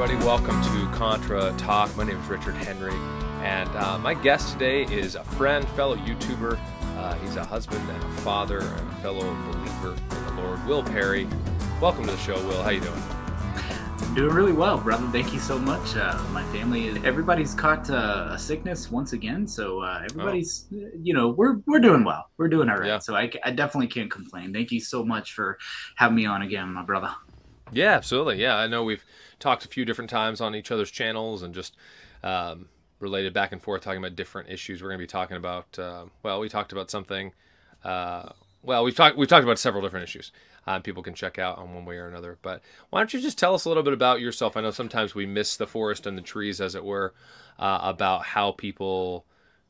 everybody. Welcome to Contra Talk. My name is Richard Henry, and uh, my guest today is a friend, fellow YouTuber. Uh, he's a husband and a father and a fellow believer in the Lord, Will Perry. Welcome to the show, Will. How you doing? I'm Doing really well, brother. Thank you so much. Uh, my family, everybody's caught uh, a sickness once again, so uh, everybody's, oh. you know, we're we're doing well. We're doing all right. Yeah. So I, I definitely can't complain. Thank you so much for having me on again, my brother. Yeah, absolutely. Yeah, I know we've talked a few different times on each other's channels and just um, related back and forth talking about different issues. We're going to be talking about. Uh, well, we talked about something. Uh, well, we've talked we've talked about several different issues um, people can check out on one way or another. But why don't you just tell us a little bit about yourself? I know sometimes we miss the forest and the trees, as it were, uh, about how people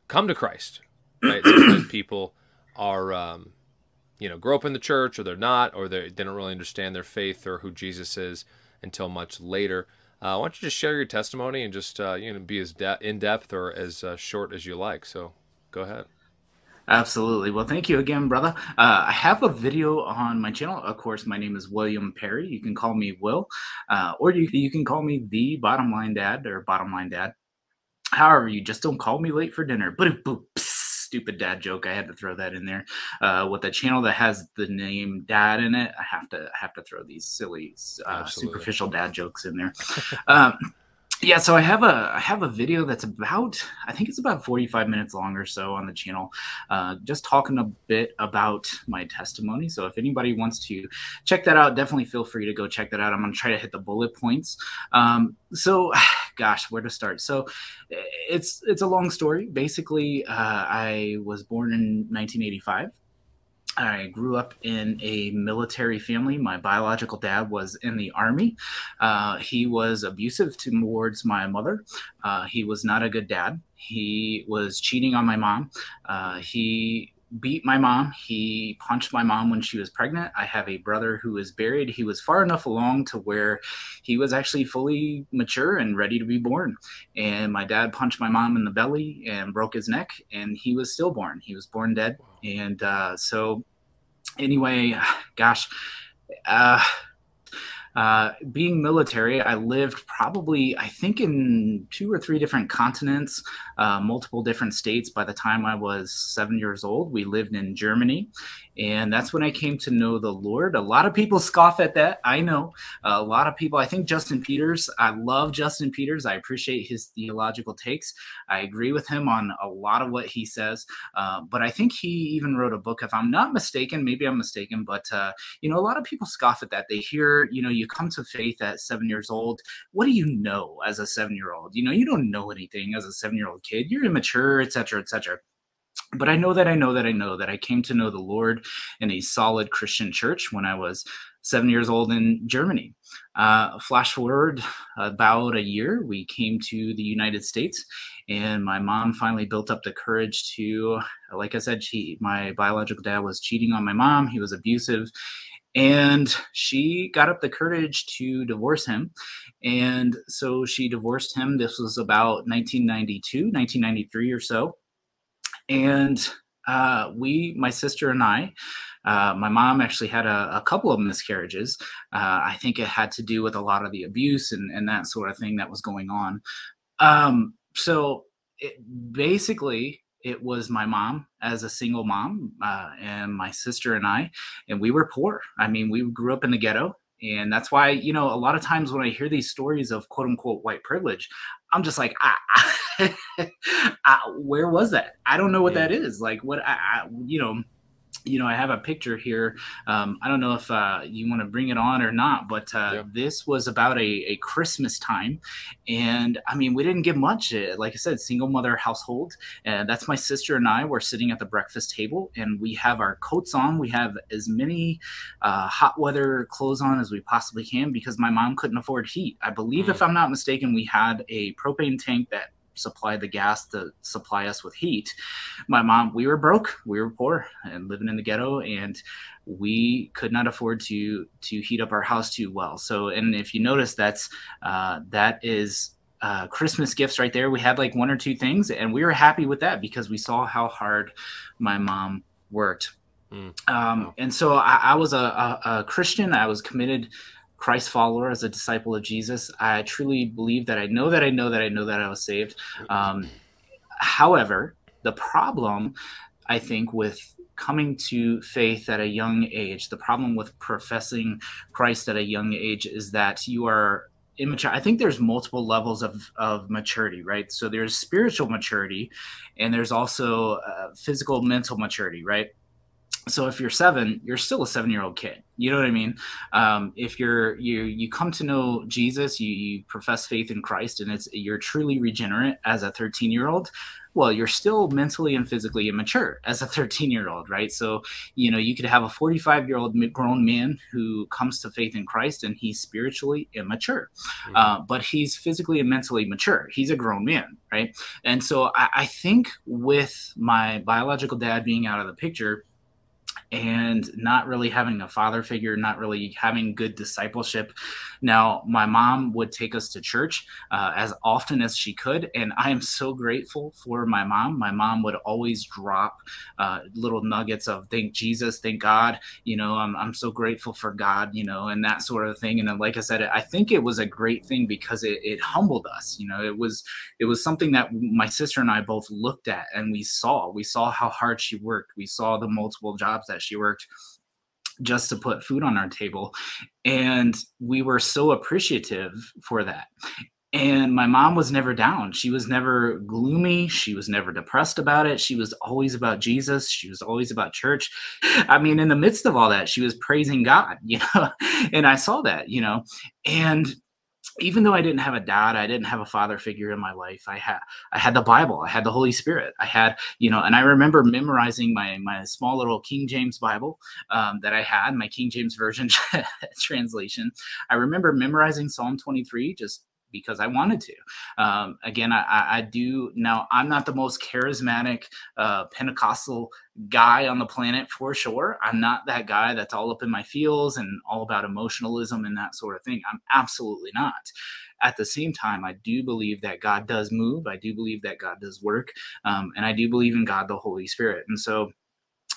come to Christ. Right? people are, um, you know, grow up in the church, or they're not, or they, don't really understand their faith or who Jesus is until much later. Uh, why don't you just share your testimony and just uh, you know be as de- in depth or as uh, short as you like? So go ahead. Absolutely. Well, thank you again, brother. Uh, I have a video on my channel. Of course, my name is William Perry. You can call me Will, uh, or you, you can call me the Bottom Line Dad or Bottom Line Dad. However, you just don't call me late for dinner. Boop, boop, stupid dad joke. I had to throw that in there. Uh, with a channel that has the name Dad in it, I have to have to throw these silly, uh, superficial dad jokes in there. um, yeah so i have a i have a video that's about i think it's about 45 minutes long or so on the channel uh, just talking a bit about my testimony. So if anybody wants to check that out definitely feel free to go check that out. I'm going to try to hit the bullet points. Um, so gosh where to start? So it's it's a long story. Basically uh, i was born in 1985 I grew up in a military family. My biological dad was in the army. Uh, he was abusive towards my mother. Uh, he was not a good dad. He was cheating on my mom. Uh, he beat my mom. He punched my mom when she was pregnant. I have a brother who is buried. He was far enough along to where he was actually fully mature and ready to be born. And my dad punched my mom in the belly and broke his neck, and he was stillborn. He was born dead. And uh, so, anyway, gosh, uh, uh, being military, I lived probably, I think, in two or three different continents, uh, multiple different states by the time I was seven years old. We lived in Germany, and that's when I came to know the Lord. A lot of people scoff at that. I know. A lot of people, I think Justin Peters, I love Justin Peters. I appreciate his theological takes. I agree with him on a lot of what he says. Uh, but I think he even wrote a book, if I'm not mistaken, maybe I'm mistaken, but, uh, you know, a lot of people scoff at that. They hear, you know, you come to faith at seven years old. What do you know as a seven year old? You know, you don't know anything as a seven year old kid. You're immature, etc., etc but I know that I know that I know that I came to know the Lord in a solid Christian church when I was seven years old in Germany. Uh, flash forward about a year, we came to the United States, and my mom finally built up the courage to, like I said, she, my biological dad was cheating on my mom. He was abusive. And she got up the courage to divorce him. And so she divorced him. This was about 1992, 1993 or so and uh, we, my sister and I, uh, my mom actually had a, a couple of miscarriages. Uh, I think it had to do with a lot of the abuse and, and that sort of thing that was going on. Um, so it, basically, it was my mom as a single mom uh, and my sister and I, and we were poor. I mean, we grew up in the ghetto. And that's why, you know, a lot of times when I hear these stories of quote unquote white privilege, I'm just like, ah, ah, where was that? I don't know what yeah. that is. Like, what I, I, you know, you know, I have a picture here. Um, I don't know if uh, you want to bring it on or not, but uh, yeah. this was about a, a, Christmas time. And I mean, we didn't get much. Uh, like I said, single mother household. And that's my sister and I were sitting at the breakfast table and we have our coats on. We have as many uh, hot weather clothes on as we possibly can because my mom couldn't afford heat. I believe, mm-hmm. if I'm not mistaken, we had a propane tank that supply the gas to supply us with heat. My mom, we were broke, we were poor, and living in the ghetto, and we could not afford to to heat up our house too well. So, and if you notice, that's uh, that is uh, Christmas gifts right there. We had like one or two things, and we were happy with that because we saw how hard my mom worked. Mm. Um, and so I, I was a, a, a, Christian. I was committed Christ follower, as a disciple of Jesus. I truly believe that I know that I know that I know that I was saved. Um, however, the problem, I think, with coming to faith at a young age, the problem with professing Christ at a young age is that you are immature. I think there's multiple levels of, of maturity, right? So there's spiritual maturity and there's also uh, physical, mental maturity, right? So if you're seven you're still a seven year old kid. You know what i mean? Um, if you're you you come to know jesus you, you profess faith in christ and it's you're truly regenerate as a 13 year old well you're still mentally and physically immature as a 13 year old right? So you know you could have a 45 year old grown man who comes to faith in christ and he's spiritually immature. Mm-hmm. uh, but he's physically and mentally mature. He's a grown man right? And so I, I think with my biological dad being out of the picture and not really having a father figure, not really having good discipleship. Now, my mom would take us to church uh, as often as she could, and I am so grateful for my mom. My mom would always drop uh, little nuggets of thank Jesus, thank God. You know, I'm, I'm so grateful for God, you know, and that sort of thing. And then, like I said, I think it was a great thing because it, it humbled us. You know, it was it was something that my sister and I both looked at and we saw. We saw how hard she worked. We saw the multiple jobs that she worked just to put food on our table. And we were so appreciative for that. And my mom was never down. She was never gloomy. She was never depressed about it. She was always about Jesus. She was always about church. I mean, in the midst of all that, she was praising God, you know, and I saw that, you know, and even though I didn't have a dad, I didn't have a father figure in my life. I had I had the Bible, I had the Holy Spirit, I had you know, and I remember memorizing my my small little King James Bible um, that I had, my King James version translation. I remember memorizing Psalm 23 just because I wanted to. Um, again, I, I, do now. I'm not the most charismatic uh, Pentecostal guy on the planet for sure. I'm not that guy that's all up in my feels and all about emotionalism and that sort of thing. I'm absolutely not. At the same time, I do believe that God does move. I do believe that God does work, um, and I do believe in God, the Holy Spirit. And so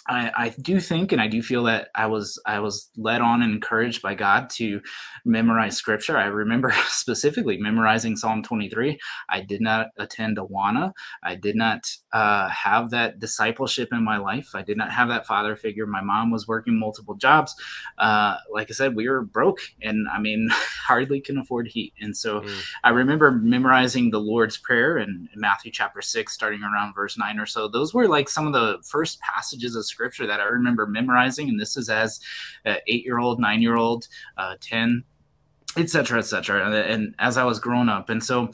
I, I, do think and I do feel that I was I was led on and encouraged by God to memorize scripture. I remember specifically memorizing Psalm 23. I did not attend Awana. I did not uh, have that discipleship in my life. I did not have that father figure. My mom was working multiple jobs. Uh, like I said, we were broke and I mean hardly can afford heat. And so mm. I remember memorizing the Lord's Prayer in, Matthew chapter six, starting around verse nine or so. Those were like some of the first passages of scripture that I remember memorizing, and this is as an eight year old, nine year old, uh, 10, etc., etc. And, and as I was growing up. And so,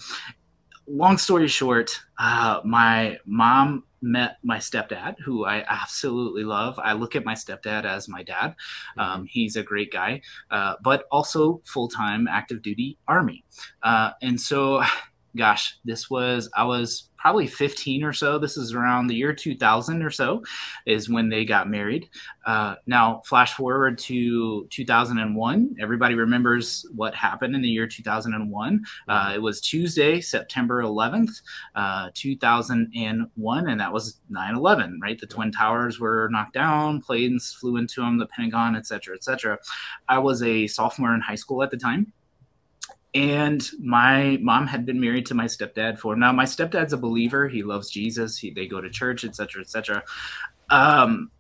long story short, uh, my mom met my stepdad, who I absolutely love. I look at my stepdad as my dad. Mm-hmm. Um, he's a great guy, uh, but also full time active duty Army. Uh, and so, gosh, this was, I was probably 15 or so. This is around the year 2000 or so, is when they got married. Uh, now, flash forward to 2001. Everybody remembers what happened in the year 2001. Uh, mm-hmm. it was Tuesday, September 11th, uh, 2001, and that was 9 11, right? The Twin Towers were knocked down, planes flew into them, the Pentagon, et cetera, et cetera. I was a sophomore in high school at the time and my mom had been married to my stepdad for now my stepdad's a believer. He loves jesus. He, they go to church etc etc um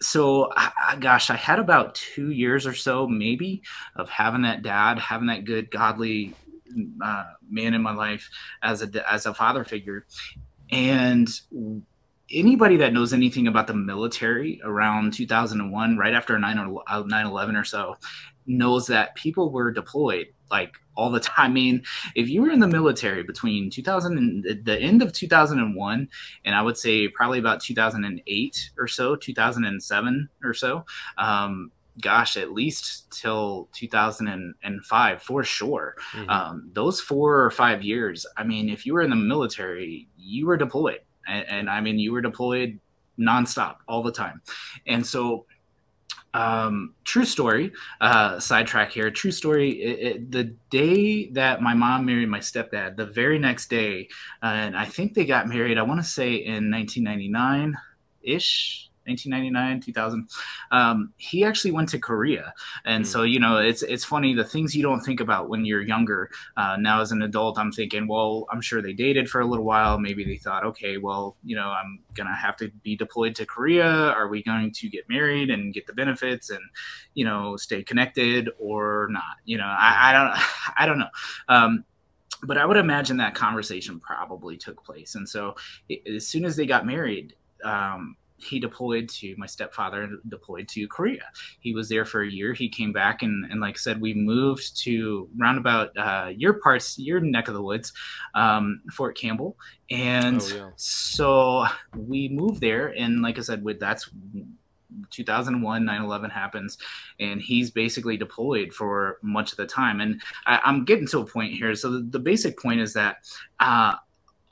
so I, gosh i had about two years or so maybe of having that dad having that good godly uh, man in my life as a as a father figure. And anybody that knows anything about the military around 2001 right after 9 11 or so knows that people were deployed like all the time. I mean, if you were in the military between 2000 and the end of 2001 and I would say probably about 2008 or so, 2007 or so, um, gosh, at least till 2005 for sure. Mm-hmm. Um, those four or five years, I mean, if you were in the military, you were deployed. And, and I mean, you were deployed nonstop all the time. And so um, true story, uh, sidetrack here. True story. It, it, the day that my mom married my stepdad, the very next day, uh, and I think they got married. I want to say in 1999 ish, 1999 2000 um, he actually went to korea. And mm. so you know it's it's funny the things you don't think about when you're younger uh, now as an adult i'm thinking well i'm sure they dated for a little while. Maybe they thought okay well you know i'm gonna have to be deployed to korea. Are we going to get married and get the benefits and you know stay connected or not? You know i, I don't i don't know. Um, but I would imagine that conversation probably took place. And so, as soon as they got married, um, he deployed to my stepfather deployed to Korea. He was there for a year. He came back and, and like I said, we moved to roundabout uh, your parts, your neck of the woods, um, Fort Campbell. And oh, yeah. so we moved there. And like I said, with that's 2001 9-11 happens and he's basically deployed for much of the time and I, am getting to a point here so the, the basic point is that uh,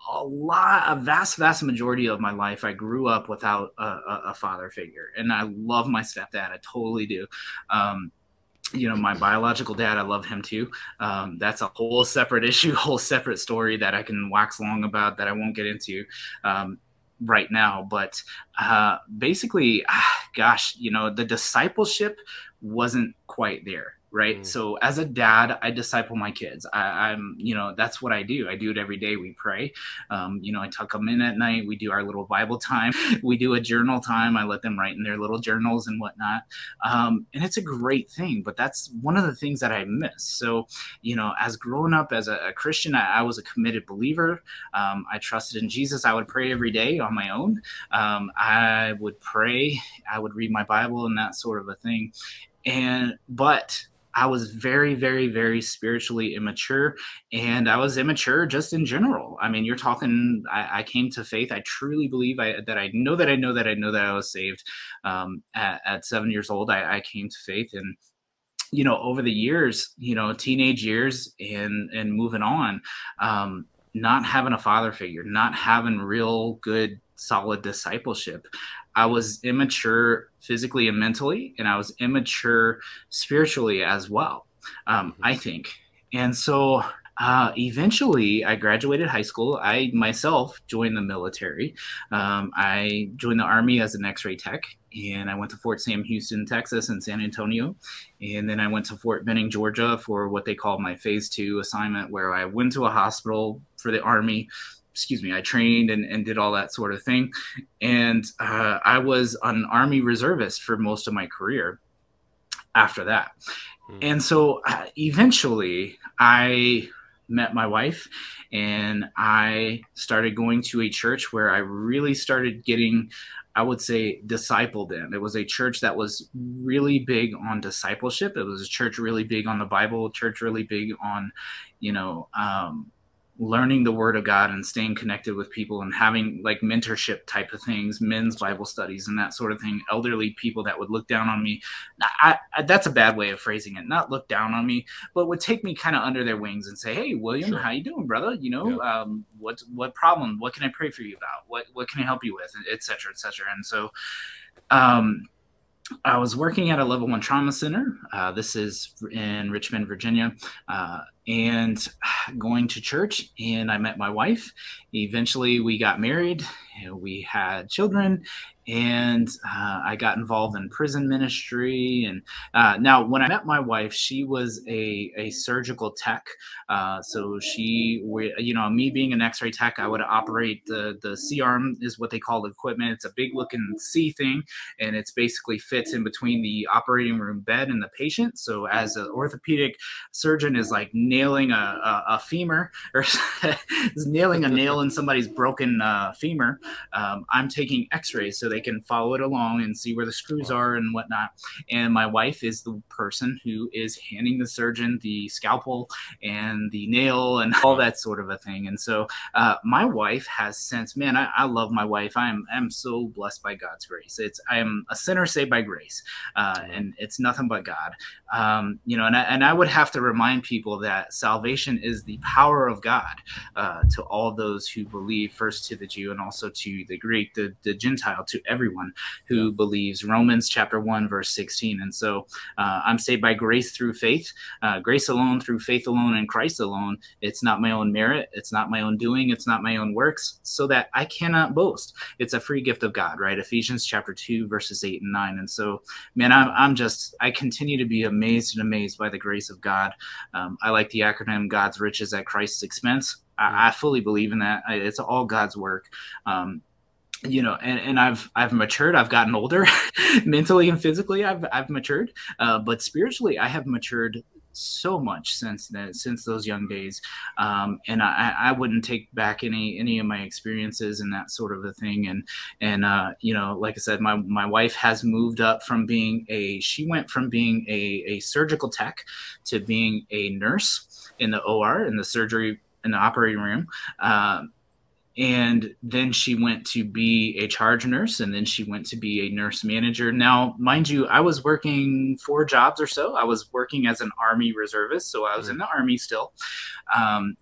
a lot a vast vast majority of my life i grew up without a, a, a father figure and i love my stepdad i totally do. Um, you know my biological dad i love him too. Um, that's a whole separate issue whole separate story that i can wax long about that i won't get into um, right now but uh, basically gosh you know the discipleship wasn't quite there right? Mm. So as a dad, I disciple my kids. I, am you know, that's what I do. I do it every day. We pray. Um, you know, I tuck them in at night. We do our little Bible time. We do a journal time. I let them write in their little journals and whatnot. Um, and it's a great thing. But that's one of the things that I miss. So, you know, as growing up as a, a Christian, I, I, was a committed believer. Um, I trusted in Jesus. I would pray every day on my own. Um, I would pray. I would read my Bible and that sort of a thing. And but I was very, very, very spiritually immature, and I was immature just in general. I mean, you're talking. I, I came to faith. I truly believe I, that I know that I know that I know that I was saved. Um, at, at, seven years old, I, I came to faith, and you know, over the years, you know, teenage years, and and moving on, um, not having a father figure, not having real good solid discipleship. I was immature physically and mentally, and I was immature spiritually as well, um, mm-hmm. I think. And so uh, eventually, I graduated high school. I myself joined the military. Um, I joined the Army as an x ray tech, and I went to Fort Sam Houston, Texas, and San Antonio. And then I went to Fort Benning, Georgia for what they call my phase two assignment, where I went to a hospital for the Army excuse me, I trained and, and did all that sort of thing. And uh, I was an Army reservist for most of my career after that. Hmm. And so uh, eventually I met my wife and I started going to a church where I really started getting I would say discipled in. It was a church that was really big on discipleship. It was a church really big on the Bible, church really big on, you know, um, learning the word of God and staying connected with people and having like mentorship type of things, men's Bible studies and that sort of thing, elderly people that would look down on me. I, I, that's a bad way of phrasing it. Not look down on me, but would take me kind of under their wings and say, "Hey, William, sure. how you doing, brother? You know, yeah. um, what what problem? What can I pray for you about? What what can I help you with, etc., etc." And so, um, I was working at a level one trauma center. Uh, this is in Richmond, Virginia, uh, and going to church. And I met my wife. Eventually, we got married. We had children, and uh, I got involved in prison ministry. And uh, now, when I met my wife, she was a, a surgical tech. Uh, so she, you know, me being an X-ray tech, I would operate the the C arm is what they call the equipment. It's a big looking C thing, and it's basically fits in between the operating room bed and the patient. So as an orthopedic surgeon is like nailing a, a, a femur or is nailing a nail in somebody's broken uh, femur, um, I'm taking X-rays so they can follow it along and see where the screws are and whatnot. And my wife is the person who is handing the surgeon the scalpel and the nail and all that sort of a thing. And so uh, my wife has since, man, I, I love my wife. I'm I'm so blessed by God's grace. It's I am a sinner saved by grace, uh, and it's nothing but God. Um, you know, and I, and I would have to remind people that that salvation is the power of God uh, to all those who believe, first to the Jew and also to the Greek, the, the Gentile, to everyone who yeah. believes. Romans chapter 1, verse 16. And so uh, I'm saved by grace through faith, uh, grace alone, through faith alone, in Christ alone. It's not my own merit, it's not my own doing, it's not my own works, so that I cannot boast. It's a free gift of God, right? Ephesians chapter 2, verses 8 and 9. And so, man, I'm, I'm just, I continue to be amazed and amazed by the grace of God. Um, I like the acronym God's riches at Christ's expense. I, I fully believe in that. It's all God's work. Um, you know and, and i've i've matured i've gotten older mentally and physically i've i've matured uh, but spiritually i have matured so much since then since those young days. Um, and I, I wouldn't take back any any of my experiences and that sort of a thing. And and uh, you know like I said my my wife has moved up from being a she went from being a, a surgical tech to being a nurse in the OR in the surgery in the operating room. Um, and then she went to be a charge nurse and then she went to be a nurse manager. Now mind you i was working four jobs or so. I was working as an army reservist so i was mm-hmm. in the army still. Um,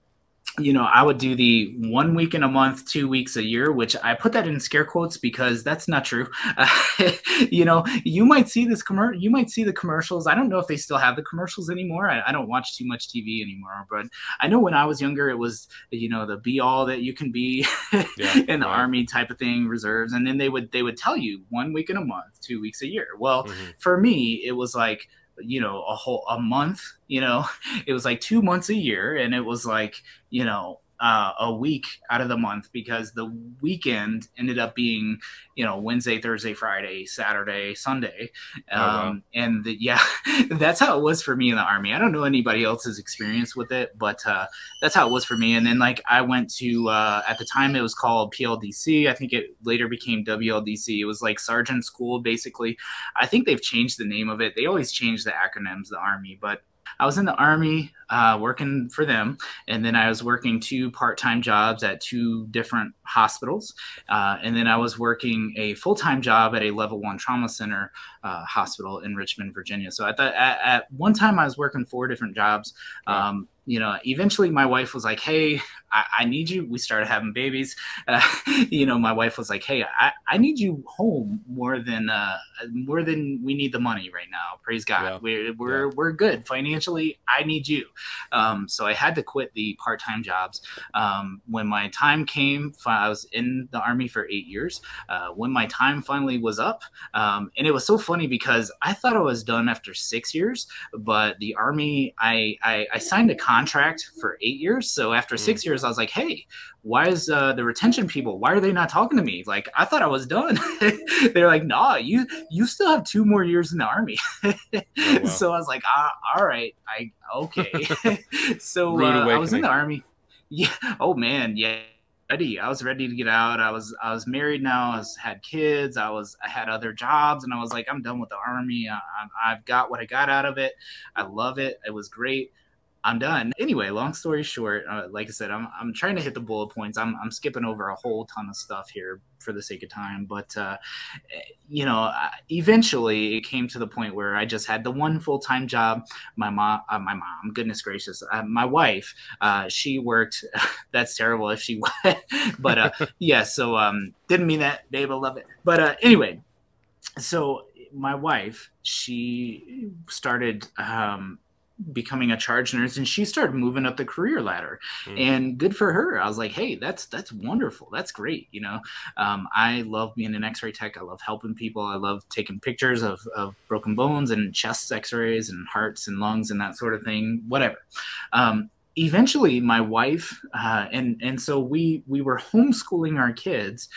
you know, I would do the one week in a month, two weeks a year, which I put that in scare quotes because that's not true. Uh, you know, you might see this commercial, you might see the commercials. I don't know if they still have the commercials anymore. I, I, don't watch too much TV anymore, but I know when I was younger, it was, you know, the be all that you can be yeah, in the right. army type of thing, reserves. And then they would, they would tell you one week in a month, two weeks a year. Well, mm-hmm. for me, it was like, you know a whole a month you know it was like two months a year and it was like you know uh, a week out of the month because the weekend ended up being, you know, Wednesday, Thursday, Friday, Saturday, Sunday. Um, oh, wow. Um, and the, yeah, that's how it was for me in the army. I don't know anybody else's experience with it, but uh, that's how it was for me. And then, like, I went to, uh, at the time it was called PLDC. I think it later became WLDC. It was like Sergeant School, basically. I think they've changed the name of it. They always change the acronyms, the Army, but I was in the army uh, working for them, and then I was working two part-time jobs at two different hospitals, uh, and then I was working a full-time job at a level one trauma center uh, hospital in Richmond, Virginia. So at, the, at, at one time I was working four different jobs. Um, you know, eventually my wife was like, Hey, I, I need you. We started having babies. Uh, you know, my wife was like, Hey, I, I need you home more than, uh, more than we need the money right now. Praise God. Yeah. We're, we're, yeah. we're good financially. I need you. Um, so I had to quit the part-time jobs. Um, when my time came, I was in the army for eight years. Uh, when my time finally was up, um, and it was so funny because I thought I was done after six years, but the army, I, I, I signed a contract contract for eight years. So after mm. six years, I was like, hey, why is uh, the retention people? Why are they not talking to me? Like I thought I was done. They're like, nah, you you still have two more years in the army. oh, wow. So I was like, ah, all right, I okay. so uh, I was in the army. Yeah. Oh man. Yeah ready. I was ready to get out. I was I was married now. I was, had kids. I was I had other jobs, and I was like, I'm done with the army. I, have got what I got out of it. I love it. It was great. I'm done. Anyway, long story short, uh, like I said, I'm, I'm trying to hit the bullet points. I'm, I'm skipping over a whole ton of stuff here for the sake of time. But, uh, you know, eventually it came to the point where I just had the one full time job. My mom, uh, my mom, goodness gracious, uh, my wife, uh, she worked. that's terrible if she, but uh, yeah, so um, didn't mean that, babe. I love it. But anyway, so my wife, she started. Um, becoming a charge nurse and she started moving up the career ladder. Mm. and good for her. I was like hey that's that's wonderful. That's great you know? Um, i love being an x-ray tech. I love helping people. I love taking pictures of, of broken bones and chest x-rays and hearts and lungs and that sort of thing whatever. Um, eventually my wife uh, and and so we we were homeschooling our kids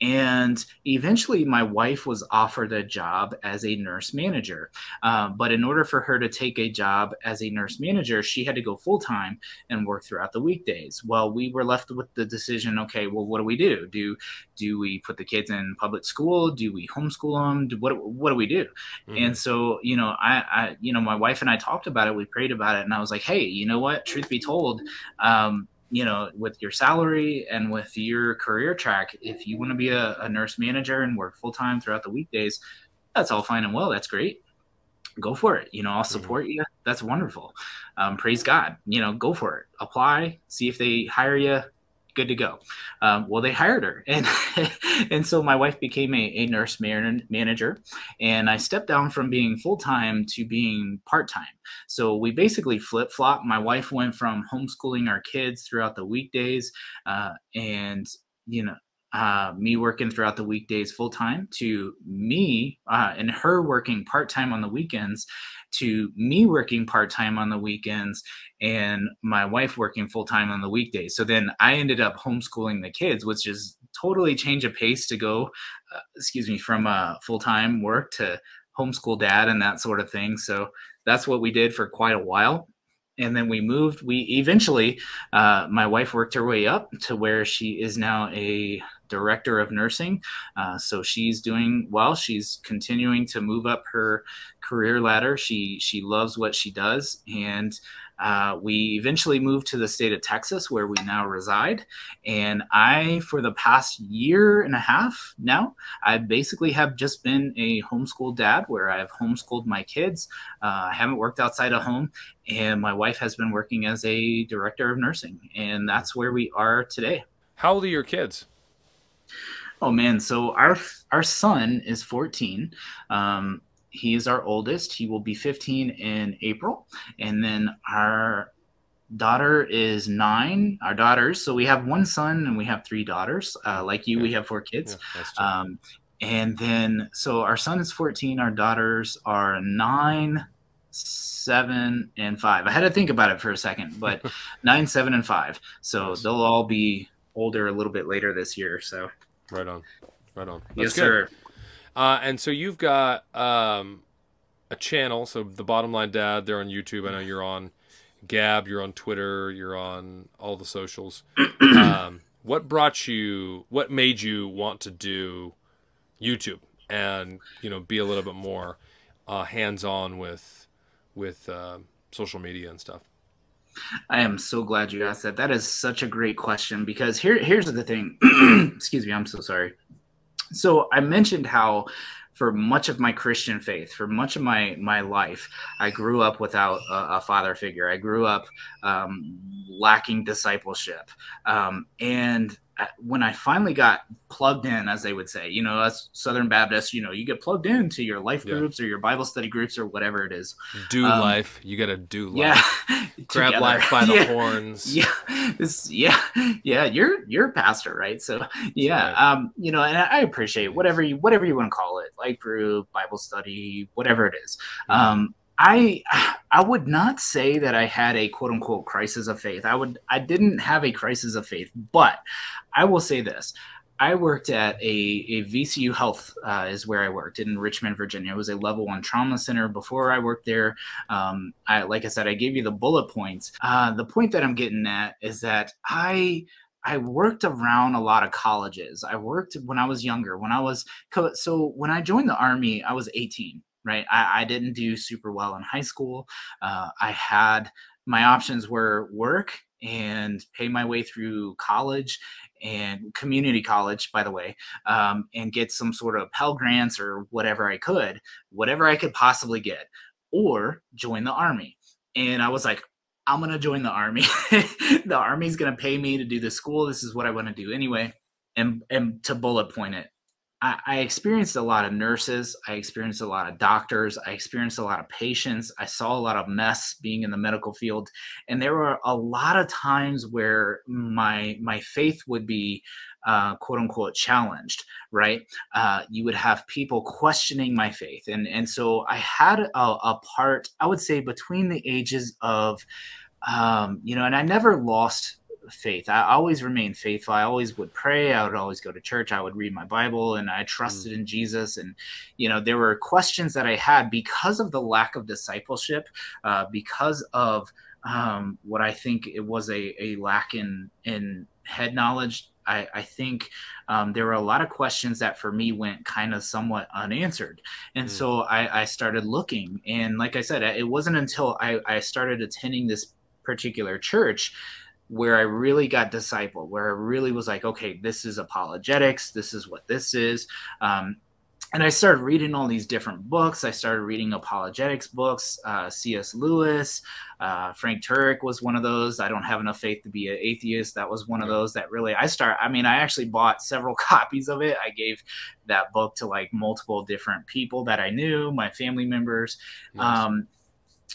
and eventually, my wife was offered a job as a nurse manager. Uh, but in order for her to take a job as a nurse manager, she had to go full time and work throughout the weekdays. Well, we were left with the decision okay, well, what do we do? Do do we put the kids in public school? Do we homeschool them? Do, what what do we do? Mm-hmm. And so, you know, I, I, you know, my wife and I talked about it. We prayed about it, and I was like, hey, you know what? Truth be told, um, you know, with your salary and with your career track, if you want to be a, a nurse manager and work full time throughout the weekdays, that's all fine and well. That's great. go for it. You know, I'll mm-hmm. support mm-hmm. you. That's wonderful. Um, praise God. You know, go for it. Apply, see if they hire you. Good to go. Um, well, they hired her, and and so my wife became a, a nurse man- manager, and I stepped down from being full time to being part time. So we basically flip flop. My wife went from homeschooling our kids throughout the weekdays, uh, and you know uh, me working throughout the weekdays full time to me uh, and her working part time on the weekends to me working part time on the weekends and my wife working full time on the weekdays. So then I ended up homeschooling the kids, which is totally change of pace to go, uh, excuse me, from uh, full time work to homeschool dad and that sort of thing. So that's what we did for quite a while and then we moved we eventually uh, my wife worked her way up to where she is now a director of nursing. Uh, so she's doing well. She's continuing to move up her career ladder. She she loves what she does, and uh, we eventually moved to the state of Texas, where we now reside. And I, for the past year and a half now, I basically have just been a homeschool dad, where I've homeschooled my kids. Uh, I haven't worked outside of home, and my wife has been working as a director of nursing, and that's where we are today. How old are your kids? Oh man, so our our son is 14. Um, he is our oldest. He will be 15 in April, and then our daughter is nine. Our daughters, so we have one son and we have three daughters. Uh, like you, we have four kids. Yeah, um, and then, so our son is 14. Our daughters are nine, seven, and five. I had to think about it for a second, but nine, seven, and five. So they'll all be older a little bit later this year. So right on, right on. That's yes, good. sir. Uh, and so you've got um, a channel. So the Bottom Line Dad, they're on YouTube. I know you're on Gab, you're on Twitter, you're on all the socials. um, what brought you? What made you want to do YouTube and you know be a little bit more uh, hands on with with uh, social media and stuff? I am so glad you asked that. That is such a great question because here here's the thing. Excuse me, I'm so sorry. So I mentioned how for much of my Christian faith, for much of my my life, I grew up without a, a father figure. I grew up um, lacking discipleship, um, and when I finally got plugged in, as they would say, you know, as Southern Baptists, you know, you get plugged into your life yeah. groups or your Bible study groups or whatever it is. Do um, life. You got to do life. Yeah. Grab life by the yeah. horns. Yeah. This, yeah. Yeah. You're, you're a pastor, right? So yeah. Right. Um, you know, and I appreciate whatever you, whatever you want to call it, life group, Bible study, whatever it is. Mm-hmm. Um, I I would not say that I had a quote unquote crisis of faith. I would I didn't have a crisis of faith, but I will say this. I worked at a, a VCU Health uh, is where I worked in Richmond, Virginia. It was a level one trauma center. Before I worked there, um, I, like I said, I gave you the bullet points. Uh, the point that I'm getting at is that I I worked around a lot of colleges. I worked when I was younger. When I was so when I joined the army, I was 18 right? I, I didn't do super well in high school. Uh, I had my options were work and pay my way through college and community college, by the way, um, and get some sort of Pell Grants or whatever I could, whatever I could possibly get, or join the army. And I was like, I'm gonna join the army. the army's gonna pay me to do the school. This is what I want to do anyway. And and to bullet point it, I, I experienced a lot of nurses. I experienced a lot of doctors. I experienced a lot of patients. I saw a lot of mess being in the medical field, and there were a lot of times where my my faith would be uh, quote unquote challenged, right? Uh, you would have people questioning my faith. And, and so I had a, a part, I would say, between the ages of, um, you know, and I never lost faith. I always remained faithful. I always would pray. I would always go to church. I would read my Bible and I trusted mm. in Jesus. And, you know, there were questions that I had because of the lack of discipleship, uh, because of um, what I think it was a, a lack in, in head knowledge. I, I think um, there were a lot of questions that for me went kind of somewhat unanswered. And mm. so I, I started looking. And like I said, it wasn't until I, I started attending this particular church where I really got discipled, where I really was like, okay, this is apologetics, this is what this is. Um, and I started reading all these different books. I started reading apologetics books. Uh, C.S. Lewis, uh, Frank Turek was one of those. I don't have enough faith to be an atheist. That was one of those that really I start. I mean, I actually bought several copies of it. I gave that book to like multiple different people that I knew, my family members. Nice. Um,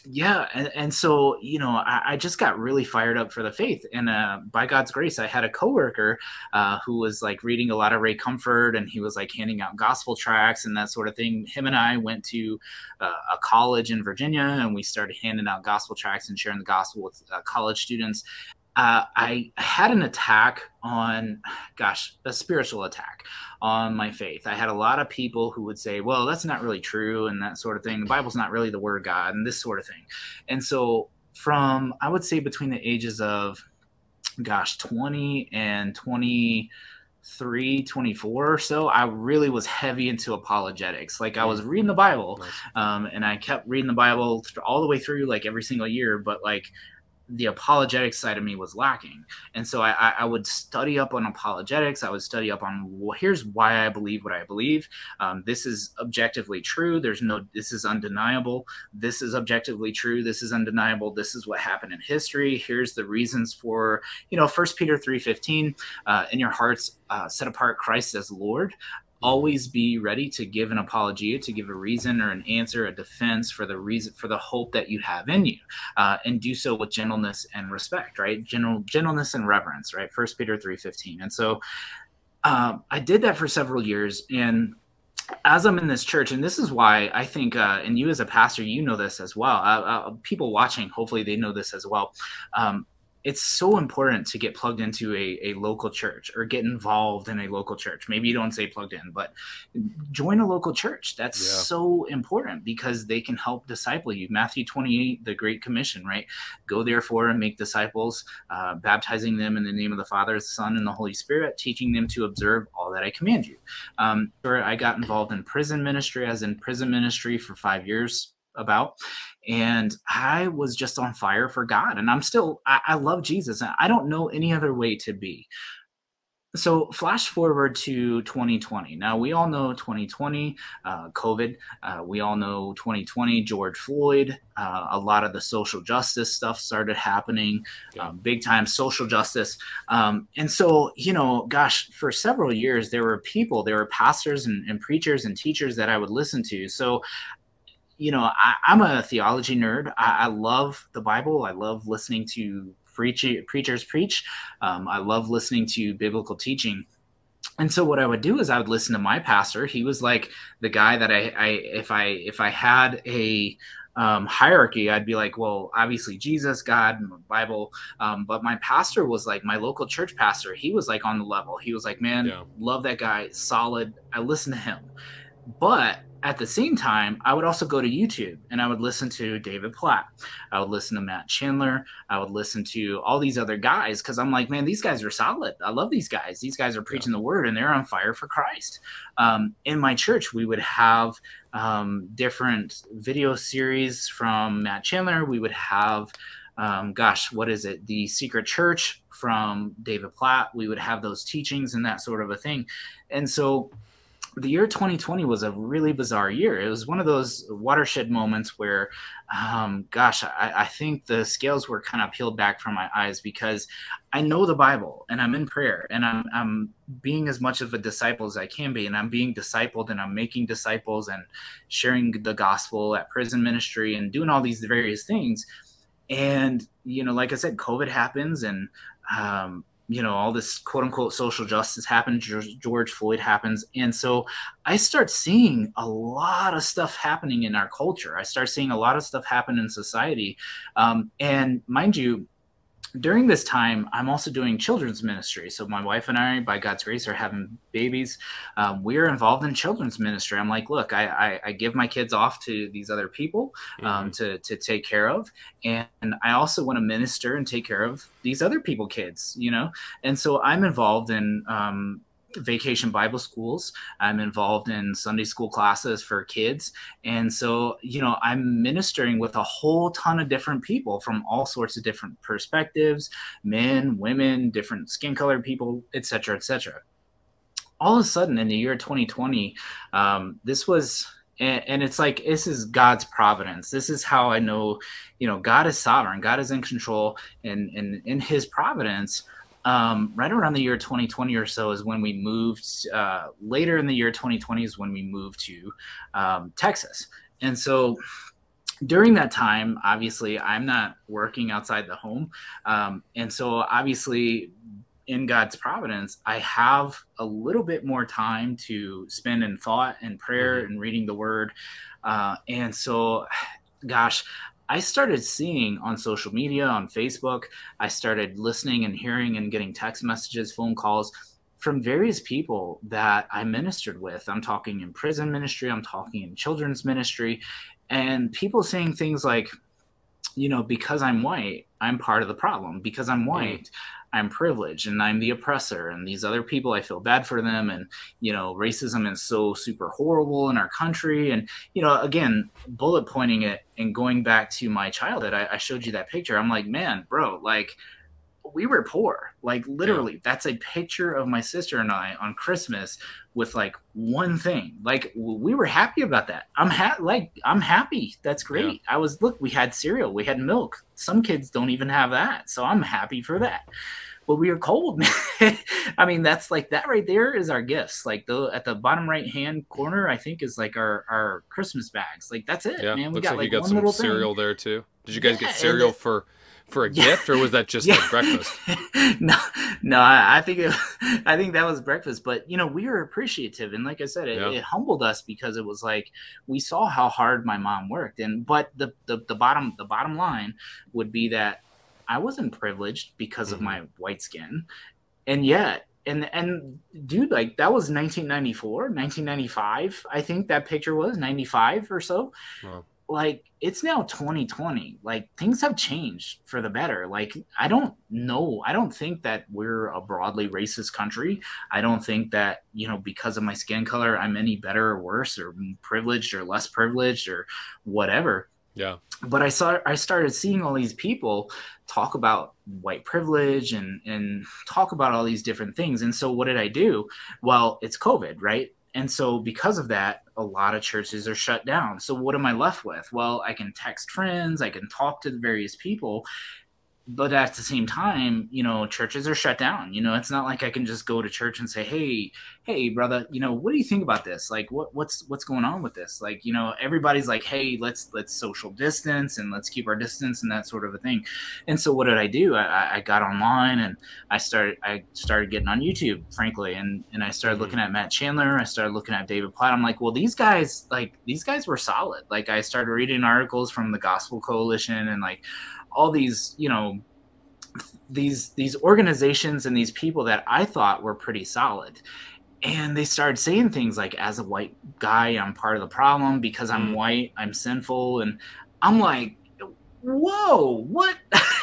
yeah and, and so you know I, I, just got really fired up for the faith and uh, by god's grace i had a coworker uh, who was like reading a lot of ray comfort and he was like handing out gospel tracts and that sort of thing. Him and i went to uh, a college in virginia and we started handing out gospel tracts and sharing the gospel with uh, college students uh, I had an attack on, gosh, a spiritual attack on my faith. I had a lot of people who would say, well, that's not really true, and that sort of thing. The Bible's not really the word of God, and this sort of thing. And so, from, I would say, between the ages of, gosh, 20 and 23, 24 or so, I really was heavy into apologetics. Like, I was reading the Bible, um, and I kept reading the Bible all the way through, like every single year, but like, the apologetic side of me was lacking. And so I, I, would study up on apologetics. I would study up on well, here's why I believe what I believe. Um, this is objectively true. There's no, this is undeniable. This is objectively true. This is undeniable. This is what happened in history. Here's the reasons for, you know, First Peter 3.15, uh, in your hearts, uh, set apart Christ as Lord always be ready to give an apology to give a reason or an answer a defense for the reason for the hope that you have in you uh, and do so with gentleness and respect right General, gentleness and reverence right first peter 3.15 and so um, i did that for several years and as I'm in this church, and this is why I think, uh, and you as a pastor, you know this as well. Uh, uh, people watching, hopefully, they know this as well. Um, it's so important to get plugged into a, a local church or get involved in a local church. Maybe you don't say plugged in, but join a local church. That's yeah. so important because they can help disciple you. Matthew 28, the Great Commission, right? Go therefore and make disciples, uh, baptizing them in the name of the Father, the Son, and the Holy Spirit, teaching them to observe all that I command you. Um, I got involved in prison ministry, as in prison ministry for five years about and i was just on fire for god and i'm still I, I, love jesus and i don't know any other way to be. So flash forward to 2020 now we all know 2020 uh, covid uh, we all know 2020 george floyd uh, a lot of the social justice stuff started happening yeah. um, big time social justice um, and so you know gosh for several years there were people there were pastors and, and preachers and teachers that i would listen to. So you know, I, am a theology nerd. I, I, love the Bible. I love listening to preach, preachers preach. Um, I love listening to biblical teaching. And so what I would do is I would listen to my pastor. He was like the guy that I, I if I if I had a um, hierarchy, I'd be like, well, obviously Jesus, God, Bible. Um, but my pastor was like my local church pastor. He was like on the level. He was like, man, yeah. love that guy, solid. I listen to him. But at the same time, I would also go to YouTube and I would listen to David Platt. I would listen to Matt Chandler. I would listen to all these other guys because I'm like, man, these guys are solid. I love these guys. These guys are preaching the word and they're on fire for Christ. Um, in my church, we would have um, different video series from Matt Chandler. We would have, um, gosh, what is it? The Secret Church from David Platt. We would have those teachings and that sort of a thing. And so, the year 2020 was a really bizarre year. It was one of those watershed moments where, um, gosh, I, I, think the scales were kind of peeled back from my eyes because I know the Bible and I'm in prayer and I'm, I'm being as much of a disciple as I can be. And I'm being discipled and I'm making disciples and sharing the gospel at prison ministry and doing all these various things. And, you know, like I said, COVID happens and, um, you know all this quote unquote social justice happens george floyd happens. And so i start seeing a lot of stuff happening in our culture. I start seeing a lot of stuff happen in society. Um, and mind you during this time, I'm also doing children's ministry. So my wife and I, by God's grace, are having babies. Um, we're involved in children's ministry. I'm like, look, I, I, I give my kids off to these other people um, mm-hmm. to to take care of, and I also want to minister and take care of these other people kids, you know. And so I'm involved in um, vacation Bible schools. I'm involved in Sunday school classes for kids. And so, you know, I'm ministering with a whole ton of different people from all sorts of different perspectives men, women, different skin color people, etc., etc. all of a sudden in the year 2020, um, this was and, and, it's like this is god's providence this is how i know you know god is sovereign god is in control and, and in his providence um, right around the year 2020 or so is when we moved uh, later in the year 2020 is when we moved to um, texas. And so during that time obviously i'm not working outside the home. Um, and so obviously in god's providence i have a little bit more time to spend in thought and prayer mm-hmm. and reading the word. Uh, and so gosh I started seeing on social media, on Facebook, I started listening and hearing and getting text messages, phone calls from various people that I ministered with. I'm talking in prison ministry, I'm talking in children's ministry, and people saying things like, you know, because I'm white, I'm part of the problem. Because I'm mm. white. I'm privileged and I'm the oppressor. And these other people, I feel bad for them. And, you know, racism is so super horrible in our country. And, you know, again, bullet pointing it and going back to my childhood, I, I showed you that picture. I'm like, man, bro, like, we were poor. Like literally, yeah. that's a picture of my sister and I on Christmas with like one thing. Like we were happy about that. I'm ha- like I'm happy. That's great. Yeah. I was look, we had cereal, we had milk. Some kids don't even have that. So I'm happy for that. But we were cold. I mean, that's like that right there is our gifts. Like the at the bottom right hand corner, I think is like our our Christmas bags. Like that's it, yeah. man. We Looks got like, like you got some cereal thing. there too. Did you guys get cereal for for a yeah. gift, or was that just yeah. like breakfast? no, no, I think it, I think that was breakfast. But you know, we were appreciative, and like I said, it, yeah. it, humbled us because it was like we saw how hard my mom worked, and but the the, the bottom the bottom line would be that I wasn't privileged because mm-hmm. of my white skin, and yet and and dude like that was 1994 1995 i think that picture was 95 or so wow like it's now 2020 like things have changed for the better. Like i don't know. I don't think that we're a broadly racist country. I don't think that you know because of my skin color i'm any better or worse or privileged or less privileged or whatever. Yeah. But i saw i started seeing all these people talk about white privilege and and talk about all these different things. And so what did i do? Well it's covid right and so, because of that, a lot of churches are shut down. So, what am I left with? Well, I can text friends, I can talk to the various people, but at the same time, you know, churches are shut down. You know, it's not like I can just go to church and say, "Hey, hey, brother, you know, what do you think about this? Like, what what's what's going on with this?" Like, you know, everybody's like, "Hey, let's let's social distance and let's keep our distance and that sort of a thing." And so, what did I do? I, I got online and I started I started getting on YouTube, frankly, and and I started mm-hmm. looking at Matt Chandler. I started looking at David Platt. I'm like, well, these guys, like, these guys were solid. Like, I started reading articles from the Gospel Coalition and like all these you know these these organizations and these people that I thought were pretty solid. And they started saying things like as a white guy I'm part of the problem because I'm mm. white I'm sinful. And I'm like whoa what?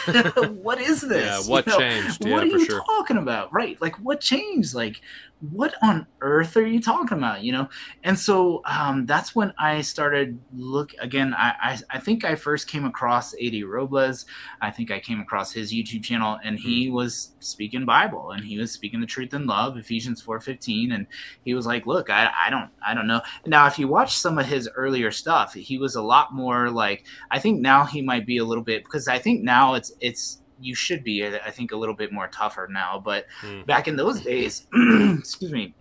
What is this? yeah what you know, changed? what yeah, are you sure. talking about? Right like what changed? Like what on earth are you talking about you know? And so um, that's when i started look again I, I, I think i first came across ad robles. I think i came across his youtube channel and he hmm. was speaking bible and he was speaking the truth in love ephesians 4.15 and he was like look I, I don't i don't know. Now if you watch some of his earlier stuff he was a lot more like i think now he might be a little bit because i think now it's it's you should be i think a little bit more tougher now but mm. back in those days excuse me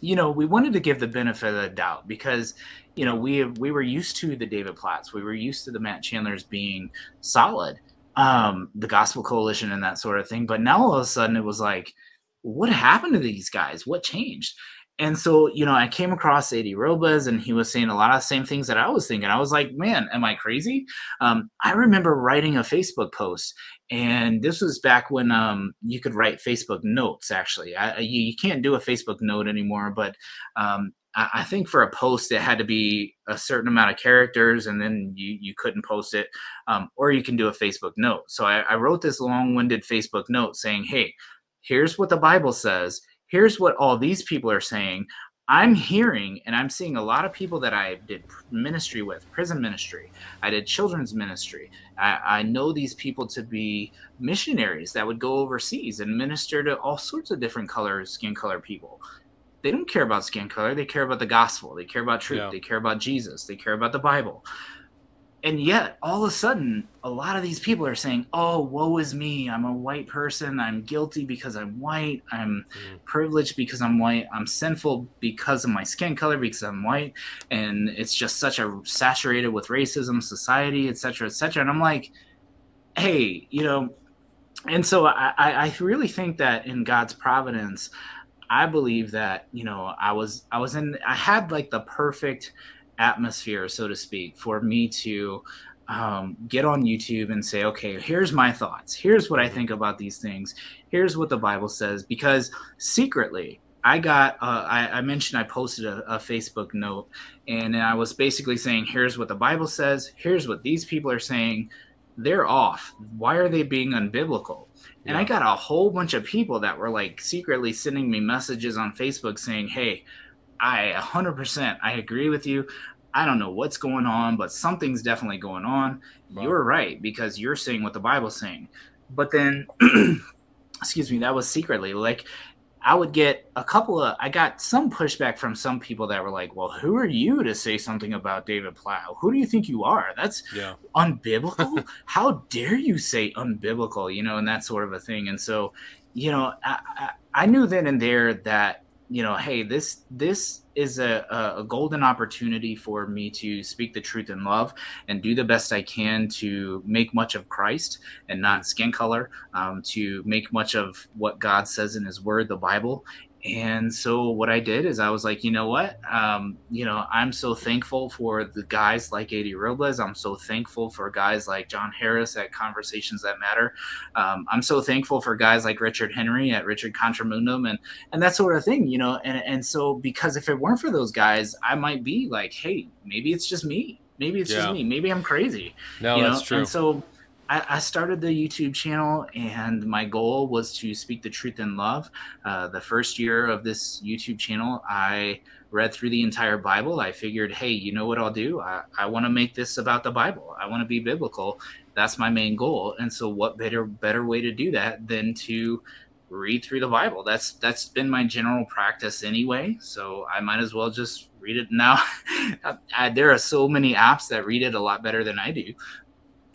you know we wanted to give the benefit of the doubt because you know we we were used to the david platts we were used to the matt chandlers being solid um the gospel coalition and that sort of thing but now all of a sudden it was like what happened to these guys what changed and so, you know, I came across AD Robles and he was saying a lot of the same things that I was thinking. I was like, man, am I crazy? Um, I remember writing a Facebook post, and this was back when um, you could write Facebook notes, actually. I, you, you, can't do a Facebook note anymore, but um, I, I, think for a post, it had to be a certain amount of characters, and then you, you couldn't post it, um, or you can do a Facebook note. So I, I wrote this long winded Facebook note saying, hey, here's what the Bible says here's what all these people are saying. I'm hearing and I'm seeing a lot of people that I did ministry with, prison ministry. I did children's ministry. I, I, know these people to be missionaries that would go overseas and minister to all sorts of different colors, skin color people. they don't care about skin color. They care about the gospel. They care about truth. Yeah. They care about Jesus. They care about the Bible. And yet, all of a sudden, a lot of these people are saying, "Oh, woe is me! I'm a white person. I'm guilty because I'm white. I'm Mhm. privileged because I'm white. I'm sinful because of my skin color because I'm white." And it's just such a saturated with racism society, etc cetera, et cetera. And I'm like, "Hey, you know." And so I, I I really think that in God's providence, I believe that you know I was I was in I had like the perfect atmosphere, so to speak, for me to um, get on YouTube and say, okay, here's my thoughts. Here's what I think about these things. Here's what the Bible says. Because secretly, I got, uh, I, I mentioned I posted a, a Facebook note and I was basically saying, here's what the Bible says. Here's what these people are saying. They're off. Why are they being unbiblical? And I got a whole bunch of people that were like secretly sending me messages on Facebook saying, hey, I 100% I agree with you. I don't know what's going on, but something's definitely going on. Wow. You're right because you're saying what the Bible's saying. But then excuse me, that was secretly like I would get a couple of I got some pushback from some people that were like, "Well, who are you to say something about David Platt? Who do you think you are? That's Yeah. unbiblical. How dare you say unbiblical? You know, and that sort of a thing. And so, you know, I, I, I knew then and there that you know, hey, this this is a, a, golden opportunity for me to speak the truth in love and do the best I can to make much of Christ and not skin color, um, to make much of what God says in His Word, the Bible. And so what I did is I was like, you know what? Um, you know, I'm so thankful for the guys like AD Robles. I'm so thankful for guys like John Harris at Conversations That Matter. Um, I'm so thankful for guys like Richard Henry at Richard Contramundum and and that sort of thing, you know. And and so because if it weren't for those guys, I might be like, hey, maybe it's just me. Maybe it's Yeah. just me. Maybe I'm crazy No, you that's know? true. And so I, I started the YouTube channel, and my goal was to speak the truth in love. Uh, the first year of this YouTube channel, I read through the entire Bible. I figured, hey, you know what I'll do? I, I want to make this about the Bible. I want to be biblical. That's my main goal. And so, what better better way to do that than to read through the Bible? That's that's been my general practice anyway. So I might as well just read it now. I, there are so many apps that read it a lot better than I do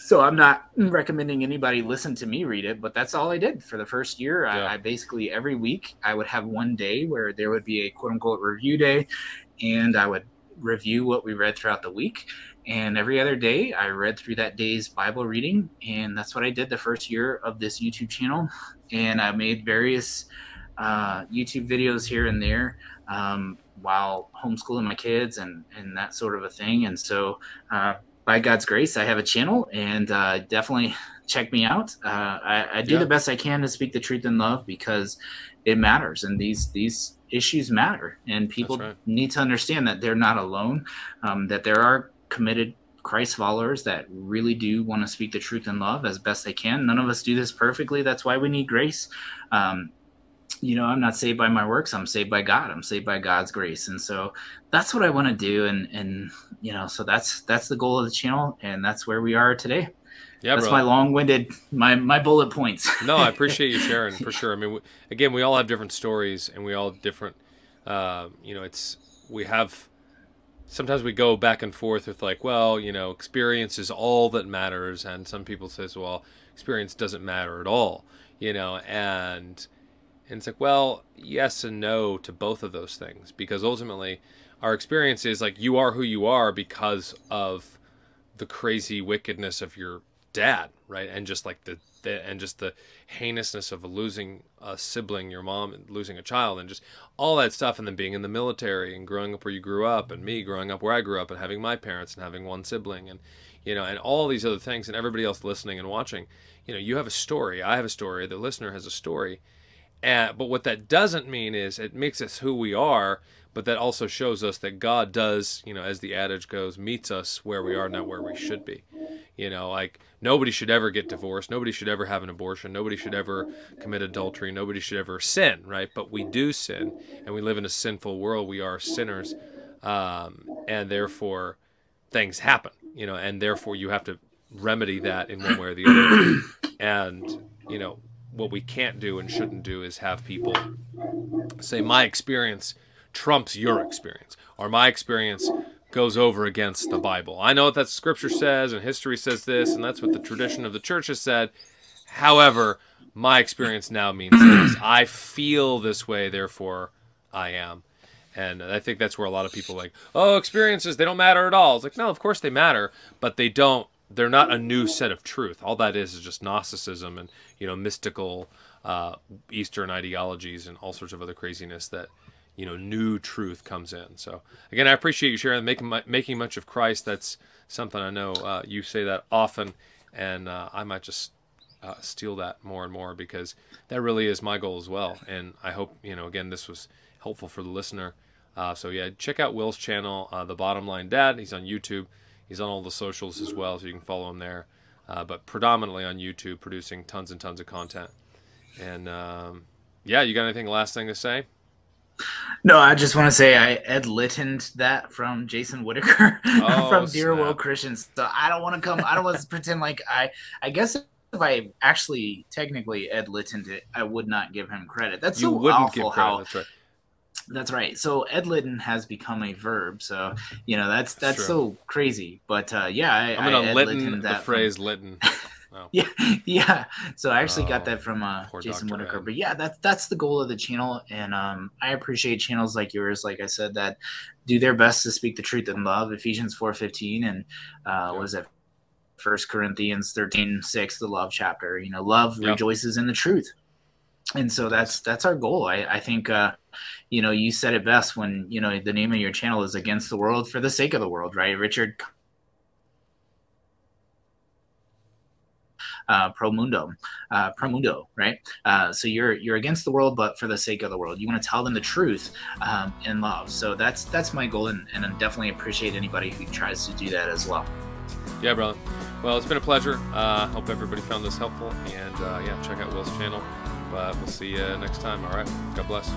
so I'm not recommending anybody listen to me read it, but that's all I did for the first year. Yeah. I, I basically every week I would have one day where there would be a quote unquote review day, and I would review what we read throughout the week. And every other day I read through that day's Bible reading, and that's what I did the first year of this YouTube channel. And I made various uh, YouTube videos here and there um, while homeschooling my kids and and that sort of a thing. And so. Uh, by God's grace, I have a channel, and uh, definitely check me out. Uh, I, I do Yeah. the best I can to speak the truth in love because it matters, and these these issues matter, and people right. need to understand that they're not alone. Um, that there are committed Christ followers that really do want to speak the truth in love as best they can. None of us do this perfectly. That's why we need grace. Um, you know, I'm not saved by my works. I'm saved by God. I'm saved by God's grace, and so that's what I want to do. And and you know, so that's that's the goal of the channel, and that's where we are today. Yeah, that's bro. my long-winded my my bullet points. no, I appreciate you sharing for sure. I mean, we, again, we all have different stories, and we all have different. Uh, you know, it's we have. Sometimes we go back and forth with like, well, you know, experience is all that matters, and some people says, well, experience doesn't matter at all. You know, and and it's like, well, yes and no to both of those things. Because ultimately, our experience is like you are who you are because of the crazy wickedness of your dad, right? And just like the, the and just the heinousness of losing a sibling, your mom, and losing a child, and just all that stuff, and then being in the military and growing up where you grew up, and me growing up where I grew up, and having my parents and having one sibling, and you know, and all these other things, and everybody else listening and watching, you know, you have a story, I have a story, the listener has a story, and, but what that doesn't mean is it makes us who we are, but that also shows us that God does, you know, as the adage goes, meets us where we are, not where we should be. You know, like nobody should ever get divorced. Nobody should ever have an abortion. Nobody should ever commit adultery. Nobody should ever sin, right? But we do sin, and we live in a sinful world. We are sinners, um, and therefore things happen, you know, and therefore you have to remedy that in one way or the other. And, you know, what we can't do and shouldn't do is have people say, my experience trumps your experience or my experience goes over against the Bible. I know what that scripture says and history says this and that's what the tradition of the church has said. However, my experience now means this. I feel this way, therefore I am. And I think that's where a lot of people like, oh, experiences, they don't matter at all. It's like, no, of course they matter, but they don't, they're not a new set of truth. All that is is just Gnosticism and, you know, mystical uh, Eastern ideologies and all sorts of other craziness that, you know, new truth comes in. So, again, I appreciate you sharing, making, making much of Christ. That's something I know uh, you say that often, and uh, I might just uh, steal that more and more because that really is my goal as well. And I hope, you know, again, this was helpful for the listener. Uh, so yeah, check out Will's channel, uh, The Bottom Line Dad. He's on YouTube. He's on all the socials as well, so you can follow him there. Uh, but predominantly on YouTube, producing tons and tons of content. And um, yeah, you got anything last thing to say? No, I just want to say I Ed Littoned that from Jason Whitaker oh, from Dear Will Christians. So I don't want to come. I don't want to pretend like I. I guess if I actually technically Ed Littoned it, I would not give him credit. That's you so wouldn't awful give credit. How, that's right. That's right. So Ed Litton has become a verb. So you know that's that's, that's so crazy. But uh, yeah, I, am gonna I Litton the phrase from... Litton. Oh. yeah, yeah. So I actually oh, got that from uh, Jason Dr. Whitaker. Ed. But yeah, that's that's the goal of the channel, and um, I appreciate channels like yours. Like I said, that do their best to speak the truth in love. Ephesians four fifteen, and uh, was it First Corinthians 13, 6, the love chapter. You know, love yep. rejoices in the truth. And so that's that's our goal. I, I think uh, you know, you said it best when, you know, the name of your channel is against the world for the sake of the world, right? Richard uh, pro mundo, uh, pro mundo, right? Uh, so you're you're against the world, but for the sake of the world, you want to tell them the truth um, in love. So that's that's my goal, and, and I definitely appreciate anybody who tries to do that as well. Yeah, brother. Well, it's been a pleasure. Uh, hope everybody found this helpful, and uh, yeah, check out Will's channel. But we'll see you next time. All right. God bless.